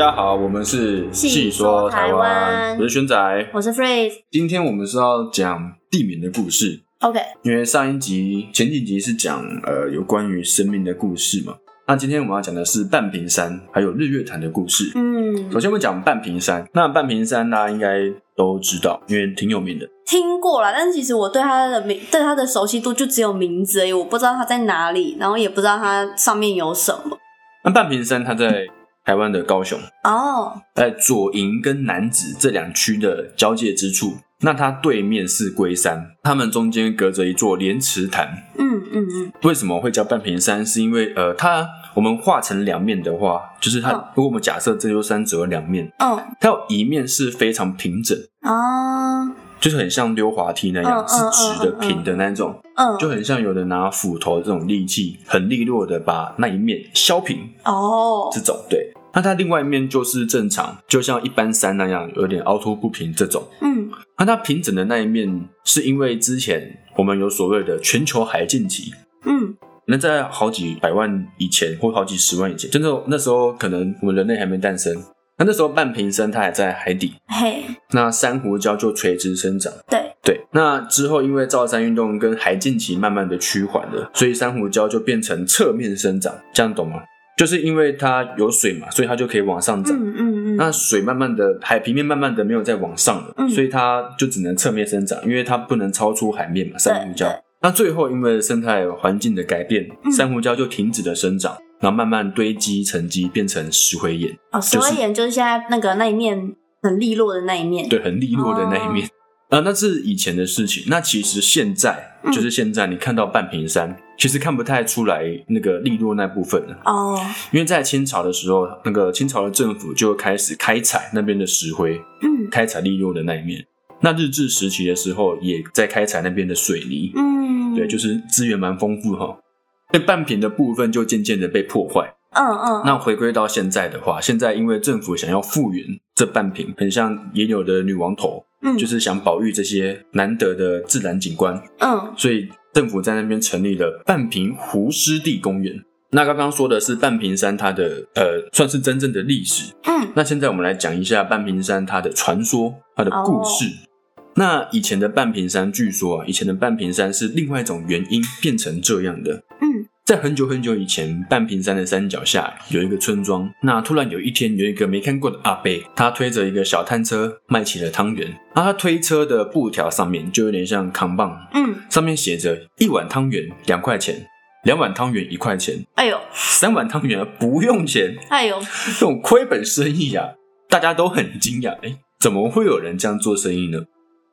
大家好，我们是细说台湾我是轩仔。我是 Phrase。今天我们是要讲地名的故事，OK，因为上一集、前几集是讲呃有关于生命的故事嘛。那今天我们要讲的是半屏山还有日月潭的故事。嗯首，先我们讲半屏山，那半屏山大家应该都知道，因为挺有名的。听过了，但是其实我对它的名，对它的熟悉度就只有名字而已，我不知道它在哪里，然后也不知道它上面有什么。那半屏山它在台湾的高雄，哦，在左营跟南子这两区的交界之处。那它对面是龟山，它们中间隔着一座莲池潭。嗯嗯嗯，为什么会叫半屏山？是因为呃，它我们画成两面的话，就是它，嗯如果我们假设这座山只有两面，嗯它有一面是非常平整，啊，就是很像溜滑梯那样，嗯是嗯直的、平的那种，嗯，就很像有人拿斧头这种利器，很利落的把那一面削平，哦，这种对。那它另外一面就是正常，就像一般山那样，有点凹凸不平这种。嗯。那它平整的那一面，是因为之前我们有所谓的全球海禁期，嗯。那在好几百万以前，或好几十万以前，真的那时候可能我们人类还没诞生，那那时候半瓶生它还在海底，嘿，那珊瑚礁就垂直生长。对，对，那之后因为造山运动跟海禁期慢慢的趋缓了，所以珊瑚礁就变成侧面生长，这样懂吗？就是因为它有水嘛，所以它就可以往上涨。嗯嗯嗯，那水慢慢的海平面慢慢的没有再往上了，嗯所以它就只能侧面生长，因为它不能超出海面嘛，珊瑚礁。那最后因为生态环境的改变，嗯珊瑚礁就停止了生长，然后慢慢堆积沉积变成石灰岩，哦，石灰岩就是现在那个那一面很利落的那一面。对，很利落的那一面。哦啊、那是以前的事情。那其实现在、嗯就是现在，你看到半屏山，其实看不太出来那个利落那部分了，哦，因为在清朝的时候，那个清朝的政府就开始开采那边的石灰，嗯开采利落的那一面。那日治时期的时候，也在开采那边的水泥，嗯，对，就是资源蛮丰富哈。那半屏的部分就渐渐的被破坏。嗯嗯，那回归到现在的话，现在因为政府想要复原这半屏，很像也有的女王头，嗯就是想保育这些难得的自然景观，嗯所以政府在那边成立了半屏湖湿地公园。那刚刚说的是半屏山它的呃算是真正的历史，嗯那现在我们来讲一下半屏山它的传说、它的故事。那以前的半屏山，据说啊，以前的半屏山是另外一种原因变成这样的。嗯在很久很久以前，半屏山的山脚下有一个村庄。那突然有一天，有一个没看过的阿伯，他推着一个小摊车卖起了汤圆。啊他推车的布条上面就有点像扛棒，嗯，上面写着一碗汤圆两块钱，两碗汤圆一块钱，哎呦三碗汤圆不用钱。哎呦，这种亏本生意啊，大家都很惊讶，哎，怎么会有人这样做生意呢？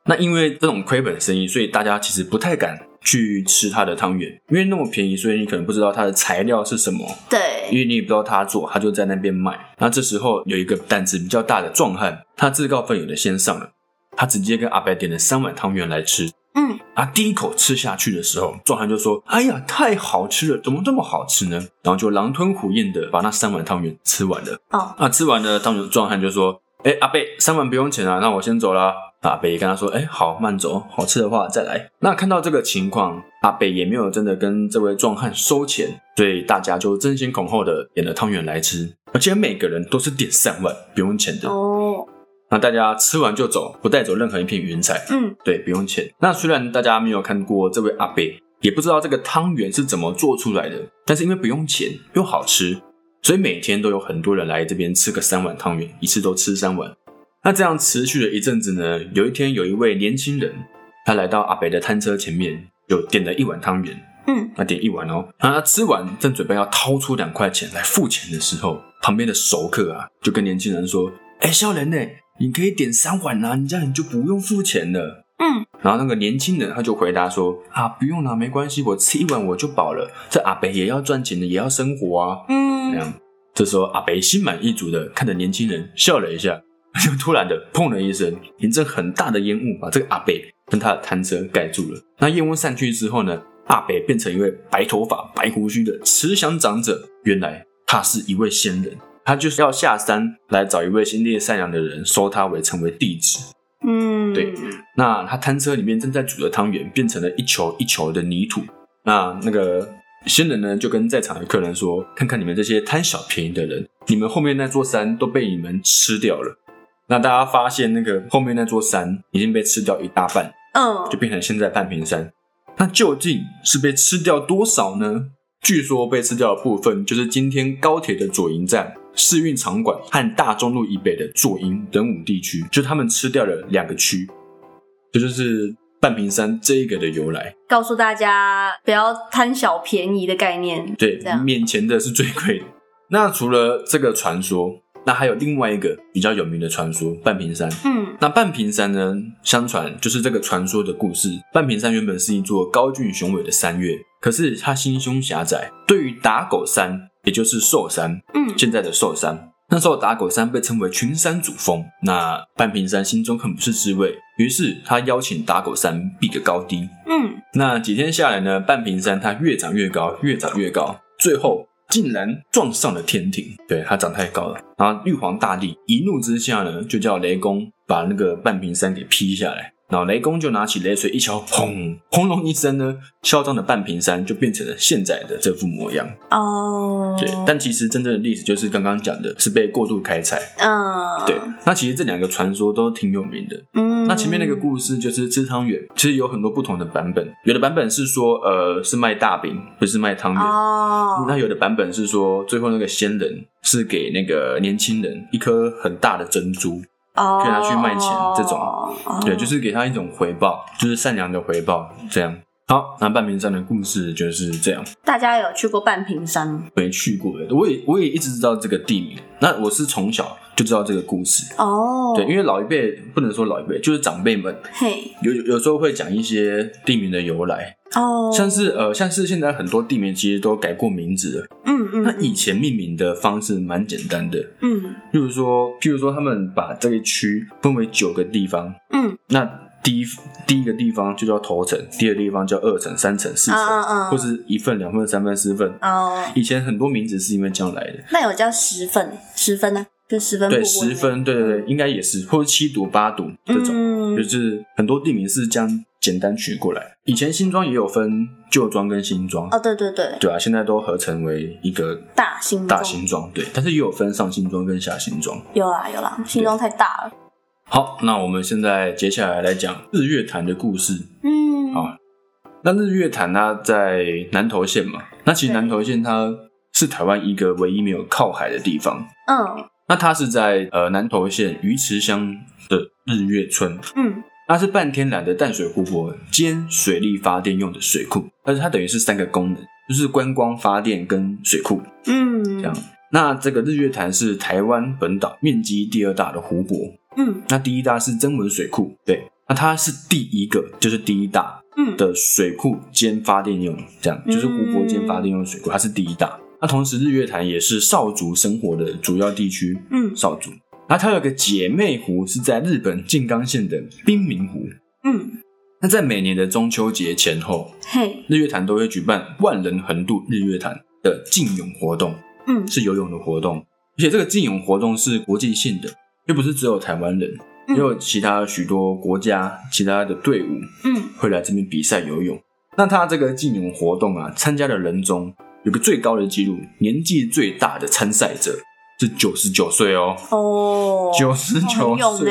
那因为这种亏本生意，所以大家其实不太敢去吃他的汤圆，因为那么便宜，所以你可能不知道它的材料是什么，对因对，为你也不知道他做，他就在那边卖。那这时候有一个胆子比较大的壮汉，他自告奋勇的先上了，他直接跟阿伯点了三碗汤圆来吃。嗯啊，第一口吃下去的时候，壮汉就说：“哎呀，太好吃了，怎么这么好吃呢？”然后就狼吞虎咽的把那三碗汤圆吃完了。哦，啊，吃完了，汤圆壮汉就说：“哎、阿贝，三碗不用钱啊，那我先走啦。”阿北也跟他说：“哎、好，慢走，好吃的话再来。”那看到这个情况，阿北也没有真的跟这位壮汉收钱，所以大家就争先恐后的点了汤圆来吃，而且每个人都是点三碗不用钱的。哦，那大家吃完就走，不带走任何一片云彩。嗯对，不用钱。那虽然大家没有看过这位阿北，也不知道这个汤圆是怎么做出来的，但是因为不用钱又好吃，所以每天都有很多人来这边吃个三碗汤圆，一次都吃三碗。那这样持续了一阵子呢，有一天有一位年轻人，他来到阿北的摊车前面，有点了一碗汤圆，嗯他点一碗哦，那他吃完正准备要掏出两块钱来付钱的时候，旁边的熟客啊就跟年轻人说：“哎、笑人呢，你可以点三碗啊，你这样你就不用付钱了。”嗯然后那个年轻人他就回答说：“啊，不用啦，没关系，我吃一碗我就饱了。这阿北也要赚钱的，也要生活啊。”这嗯，样，这时候阿北心满意足的看着年轻人笑了一下，就突然的砰的一声，一阵很大的烟雾把这个阿北跟他的摊车盖住了。那烟雾散去之后呢，阿北变成一位白头发、白胡须的慈祥长者。原来他是一位仙人，他就是要下山来找一位心地善良的人，收他为成为弟子。嗯，对那他摊车里面正在煮的汤圆变成了一球一球的泥土。那那个仙人呢就跟在场的客人说：“看看你们这些贪小便宜的人，你们后面那座山都被你们吃掉了。”那大家发现那个后面那座山已经被吃掉一大半，嗯就变成现在半屏山。那究竟是被吃掉多少呢？据说被吃掉的部分就是今天高铁的左营站、市运场馆和大中路以北的左营等五地区，就他们吃掉了两个区，这就是半屏山这一个的由来。告诉大家不要贪小便宜的概念。对面前的是最贵的。那除了这个传说，那还有另外一个比较有名的传说——半屏山。嗯那半屏山呢，相传就是这个传说的故事。半屏山原本是一座高峻雄伟的山岳，可是它心胸狭窄。对于打狗山，也就是寿山，嗯现在的寿山，那时候打狗山被称为群山主峰。那半屏山心中很不是滋味，于是他邀请打狗山比个高低。嗯，那几天下来呢，半屏山它越长越高，越长越高，最后竟然撞上了天庭。对，他长太高了。然后玉皇大帝一怒之下呢，就叫雷公把那个半瓶山给劈下来。然后雷公就拿起雷锤一敲，砰，轰隆一声呢，嚣张的半屏山就变成了现在的这副模样。哦，对，但其实真正的历史就是刚刚讲的，是被过度开采。嗯，对，那其实这两个传说都挺有名的。嗯，那前面那个故事就是吃汤圆，其实有很多不同的版本。有的版本是说，呃，是卖大饼，不是卖汤圆。哦，那有的版本是说，最后那个仙人是给那个年轻人一颗很大的珍珠，哦，可以拿去卖钱这种哦对，就是给他一种回报，就是善良的回报，这样。好，那半屏山的故事就是这样。大家有去过半屏山没去过的，我也我也一直知道这个地名。那我是从小就知道这个故事，哦？对，因为老一辈不能说老一辈，就是长辈们嘿，有有时候会讲一些地名的由来，哦，像是呃，像是现在很多地名其实都改过名字了。嗯嗯，那以前命名的方式蛮简单的，嗯。例如说，譬如说他们把这一区分为九个地方，嗯。那第一第一个地方就叫头城，第二个地方叫二城、三城、四城，嗯嗯嗯或是一份、两份、三份、四份。哦，以前很多名字是因为这样来的。那有叫十份十分呢？就十分对，十分，对对对，应该也是，或者七堵、八堵这种，嗯就是很多地名是这样简单取过来。以前新庄也有分旧庄跟新庄，哦，对对对，对啊，现在都合成为一个大新大新庄，对，但是也有分上新庄跟下新庄。有啦有啦，新庄太大了。好，那我们现在接下来来讲日月潭的故事。嗯，好那日月潭它在南投县嘛，那其实南投县它是台湾一个唯一没有靠海的地方。嗯那它是在呃南投县鱼池乡的日月村，嗯。那是半天然的淡水湖泊兼水力发电用的水库，但是它等于是三个功能，就是观光发电跟水库嗯，这样。那这个日月潭是台湾本岛面积第二大的湖泊，嗯。那第一大是曾文水库，对，那它是第一个，就是第一大嗯。的水库兼发电用，这样就是湖泊兼发电用水库，它是第一大。那同时，日月潭也是少族生活的主要地区，嗯少族。那它有个姐妹湖是在日本静冈县的滨名湖。嗯，那在每年的中秋节前后，嘿，日月潭都会举办万人横渡日月潭的竞泳活动，嗯是游泳的活动，而且这个竞泳活动是国际性的，又不是只有台湾人，嗯也有其他许多国家、其他的队伍嗯会来这边比赛游泳。那他这个竞泳活动啊，参加的人中有个最高的纪录，年纪最大的参赛者是九十九岁哦，哦，九十九岁。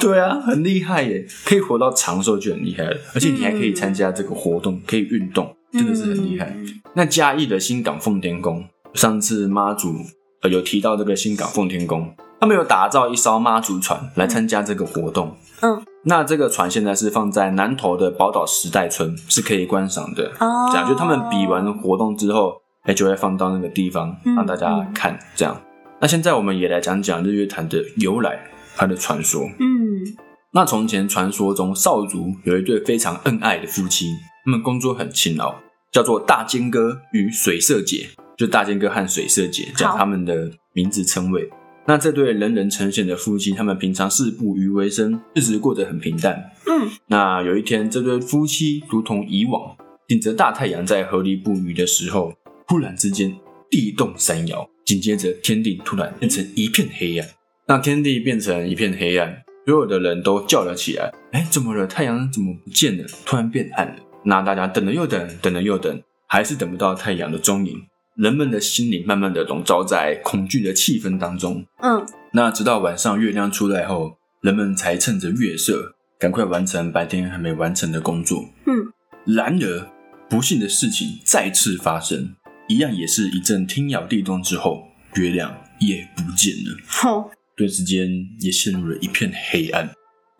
对啊，很厉害耶！可以活到长寿就很厉害了，而且你还可以参加这个活动，可以运动，真的是很厉害。嗯那嘉义的新港奉天宫，上次妈祖呃有提到这个新港奉天宫，他们有打造一艘妈祖船来参加这个活动。嗯，那这个船现在是放在南投的宝岛时代村，是可以观赏的。哦，这样，就他们比完活动之后，哎，就会放到那个地方嗯让大家看。这样，那现在我们也来讲讲日月潭的由来，它的传说。嗯那从前传说中，少族有一对非常恩爱的夫妻，他们工作很勤劳，叫做大尖哥与水色姐，就大尖哥和水色姐讲他们的名字称谓。那这对人人称羡的夫妻，他们平常是捕鱼为生，日子过得很平淡。嗯那有一天，这对夫妻如同以往，顶着大太阳在河里捕鱼的时候，忽然之间地动山摇，紧接着天地突然变成一片黑暗。那天地变成一片黑暗，所有的人都叫了起来：“哎，怎么了？太阳怎么不见了？突然变暗了。”那大家等了又等，等了又等，还是等不到太阳的踪影，人们的心里慢慢的笼罩在恐惧的气氛当中。嗯，那直到晚上月亮出来后，人们才趁着月色，赶快完成白天还没完成的工作。嗯，然而，不幸的事情再次发生，一样也是一阵天摇地动之后，月亮也不见了。吼，顿时间也陷入了一片黑暗。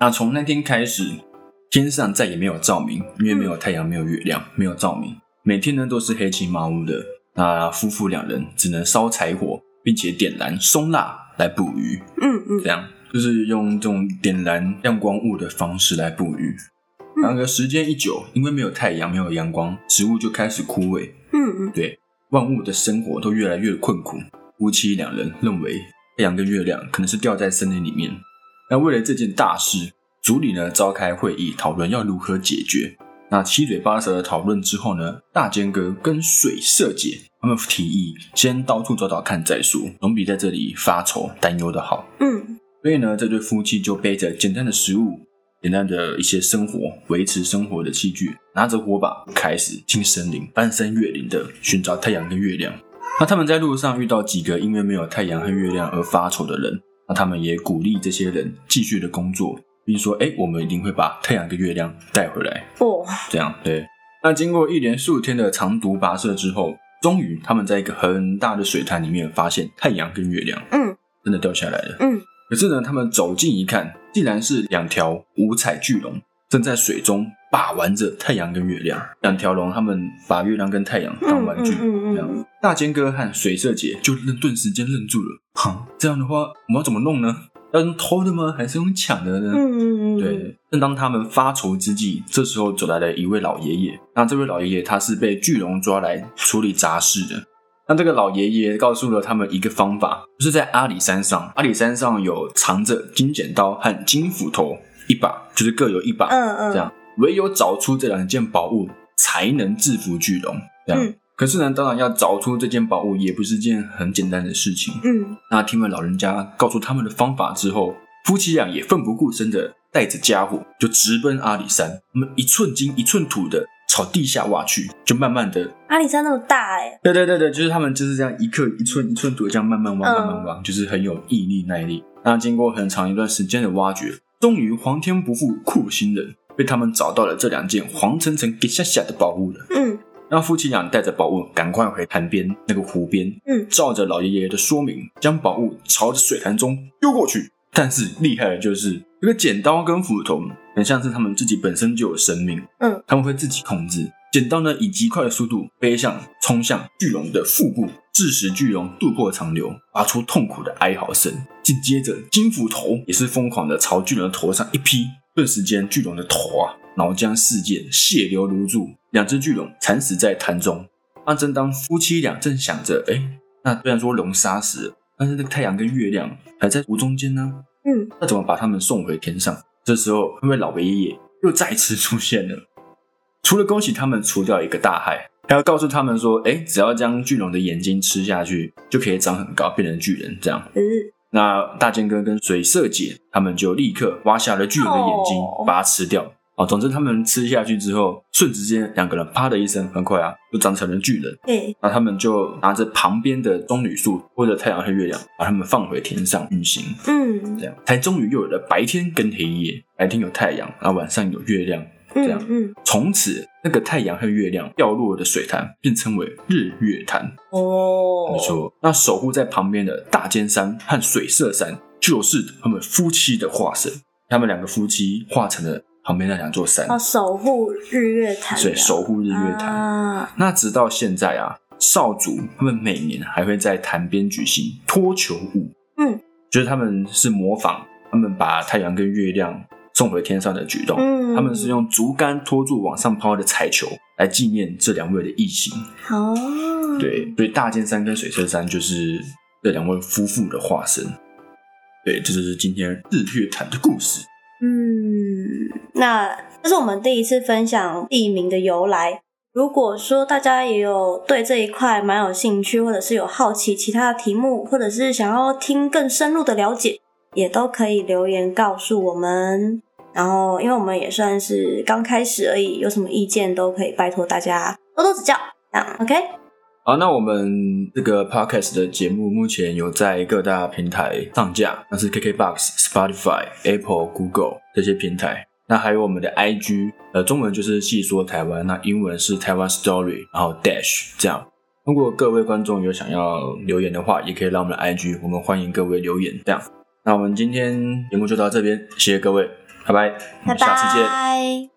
那从那天开始，天上再也没有照明，因为没有太阳，没有月亮，没有照明，每天呢都是黑漆麻乌的。那夫妇两人只能烧柴火，并且点燃松蜡来捕鱼，嗯嗯这样就是用这种点燃亮光物的方式来捕鱼。嗯然而时间一久，因为没有太阳，没有阳光，植物就开始枯萎，嗯嗯，对万物的生活都越来越困苦。夫妻两人认为太阳跟月亮可能是掉在森林里面。那为了这件大事，组里呢召开会议讨论要如何解决。那七嘴八舌的讨论之后呢，大尖哥跟水社姐他们提议先到处找找看再说，总比在这里发愁担忧的好。嗯所以呢，这对夫妻就背着简单的食物、简单的一些生活维持生活的器具，拿着火把开始进森林，翻山越岭的寻找太阳跟月亮。那他们在路上遇到几个因为没有太阳和月亮而发愁的人，那他们也鼓励这些人继续的工作，并说：“哎，我们一定会把太阳跟月亮带回来。”哦，这样对。那经过一连数天的长途跋涉之后，终于他们在一个很大的水潭里面发现太阳跟月亮嗯真的掉下来了。嗯可是呢，他们走近一看，竟然是两条五彩巨龙正在水中把玩着太阳跟月亮。两条龙，他们把月亮跟太阳当玩具，嗯嗯嗯嗯这样。大尖哥和水色姐就愣顿时间愣住了。哈，这样的话，我们要怎么弄呢？要用偷的吗？还是用抢的呢？嗯嗯嗯，对，正当他们发愁之际，这时候走来了一位老爷爷。那这位老爷爷他是被巨龙抓来处理杂事的。那这个老爷爷告诉了他们一个方法，就是在阿里山上，阿里山上有藏着金剪刀和金斧头一把，就是各有一把，嗯嗯，这样。唯有找出这两件宝物，才能制服巨龙。这样。嗯可是呢，当然要找出这件宝物也不是件很简单的事情。嗯那听完老人家告诉他们的方法之后，夫妻俩也奋不顾身的带着家伙就直奔阿里山。他们一寸金一寸土的朝地下挖去，就慢慢的，阿里山那么大哎，对对对对，就是他们就是这样一刻一寸一寸土这样慢慢挖，嗯慢慢挖，就是很有毅力耐力。那经过很长一段时间的挖掘，终于皇天不负苦心人，被他们找到了这两件黄澄澄给下下的宝物了。嗯让夫妻俩带着宝物赶快回潭边那个湖边，嗯照着老爷爷的说明，将宝物朝着水潭中丢过去。但是厉害的就是这个剪刀跟斧头，很像是他们自己本身就有生命，嗯，他们会自己控制。剪刀呢，以极快的速度飞向、冲向巨龙的腹部，致使巨龙肚破长流，发出痛苦的哀嚎声。紧接着，金斧头也是疯狂的朝巨龙的头上一劈，顿时间巨龙的头啊，脑浆四溅，血流如注，两只巨龙惨死在潭中。那正当夫妻俩正想着，哎，那虽然说龙杀死了，但是那个太阳跟月亮还在湖中间呢，嗯那怎么把他们送回天上？这时候，那位老爷爷又再次出现了。除了恭喜他们除掉一个大害，还要告诉他们说，哎，只要将巨龙的眼睛吃下去，就可以长很高，变成巨人。这样，嗯那大剑哥跟水色姐他们就立刻挖下了巨人的眼睛，哦把它吃掉。哦，总之他们吃下去之后，瞬时间两个人啪的一声，很快啊，就长成了巨人。对，那他们就拿着旁边的棕榈树或者太阳和月亮，把他们放回天上运行。嗯这样才终于又有了白天跟黑夜，白天有太阳，然后晚上有月亮。这样嗯嗯从此，那个太阳和月亮掉落的水潭便称为日月潭。哦，没错，那守护在旁边的大尖山和水色山，就是他们夫妻的化身。他们两个夫妻化成了旁边那两座山，哦，守护日月潭，所以守护日月潭。啊，那直到现在啊，少族他们每年还会在潭边举行脱球舞，嗯，就是他们是模仿他们把太阳跟月亮送回天上的举动，嗯。他们是用竹竿拖住往上抛的彩球来纪念这两位的异形。哦，对，所以大尖山跟水车山就是这两位夫妇的化身。对，这就是今天日月潭的故事。嗯，那这是我们第一次分享地名的由来。如果说大家也有对这一块蛮有兴趣，或者是有好奇其他的题目，或者是想要听更深入的了解，也都可以留言告诉我们。然后，因为我们也算是刚开始而已，有什么意见都可以拜托大家多多指教。这样 OK。好，那我们这个 podcast 的节目目前有在各大平台上架，那是 KKBox、Spotify、Apple、Google 这些平台。那还有我们的 IG，呃，中文就是细说台湾，那英文是台湾 Story，然后 Dash 这样。如果各位观众有想要留言的话，也可以让我们的 IG，我们欢迎各位留言。这样，那我们今天节目就到这边，谢谢各位，拜拜，我拜们下次见。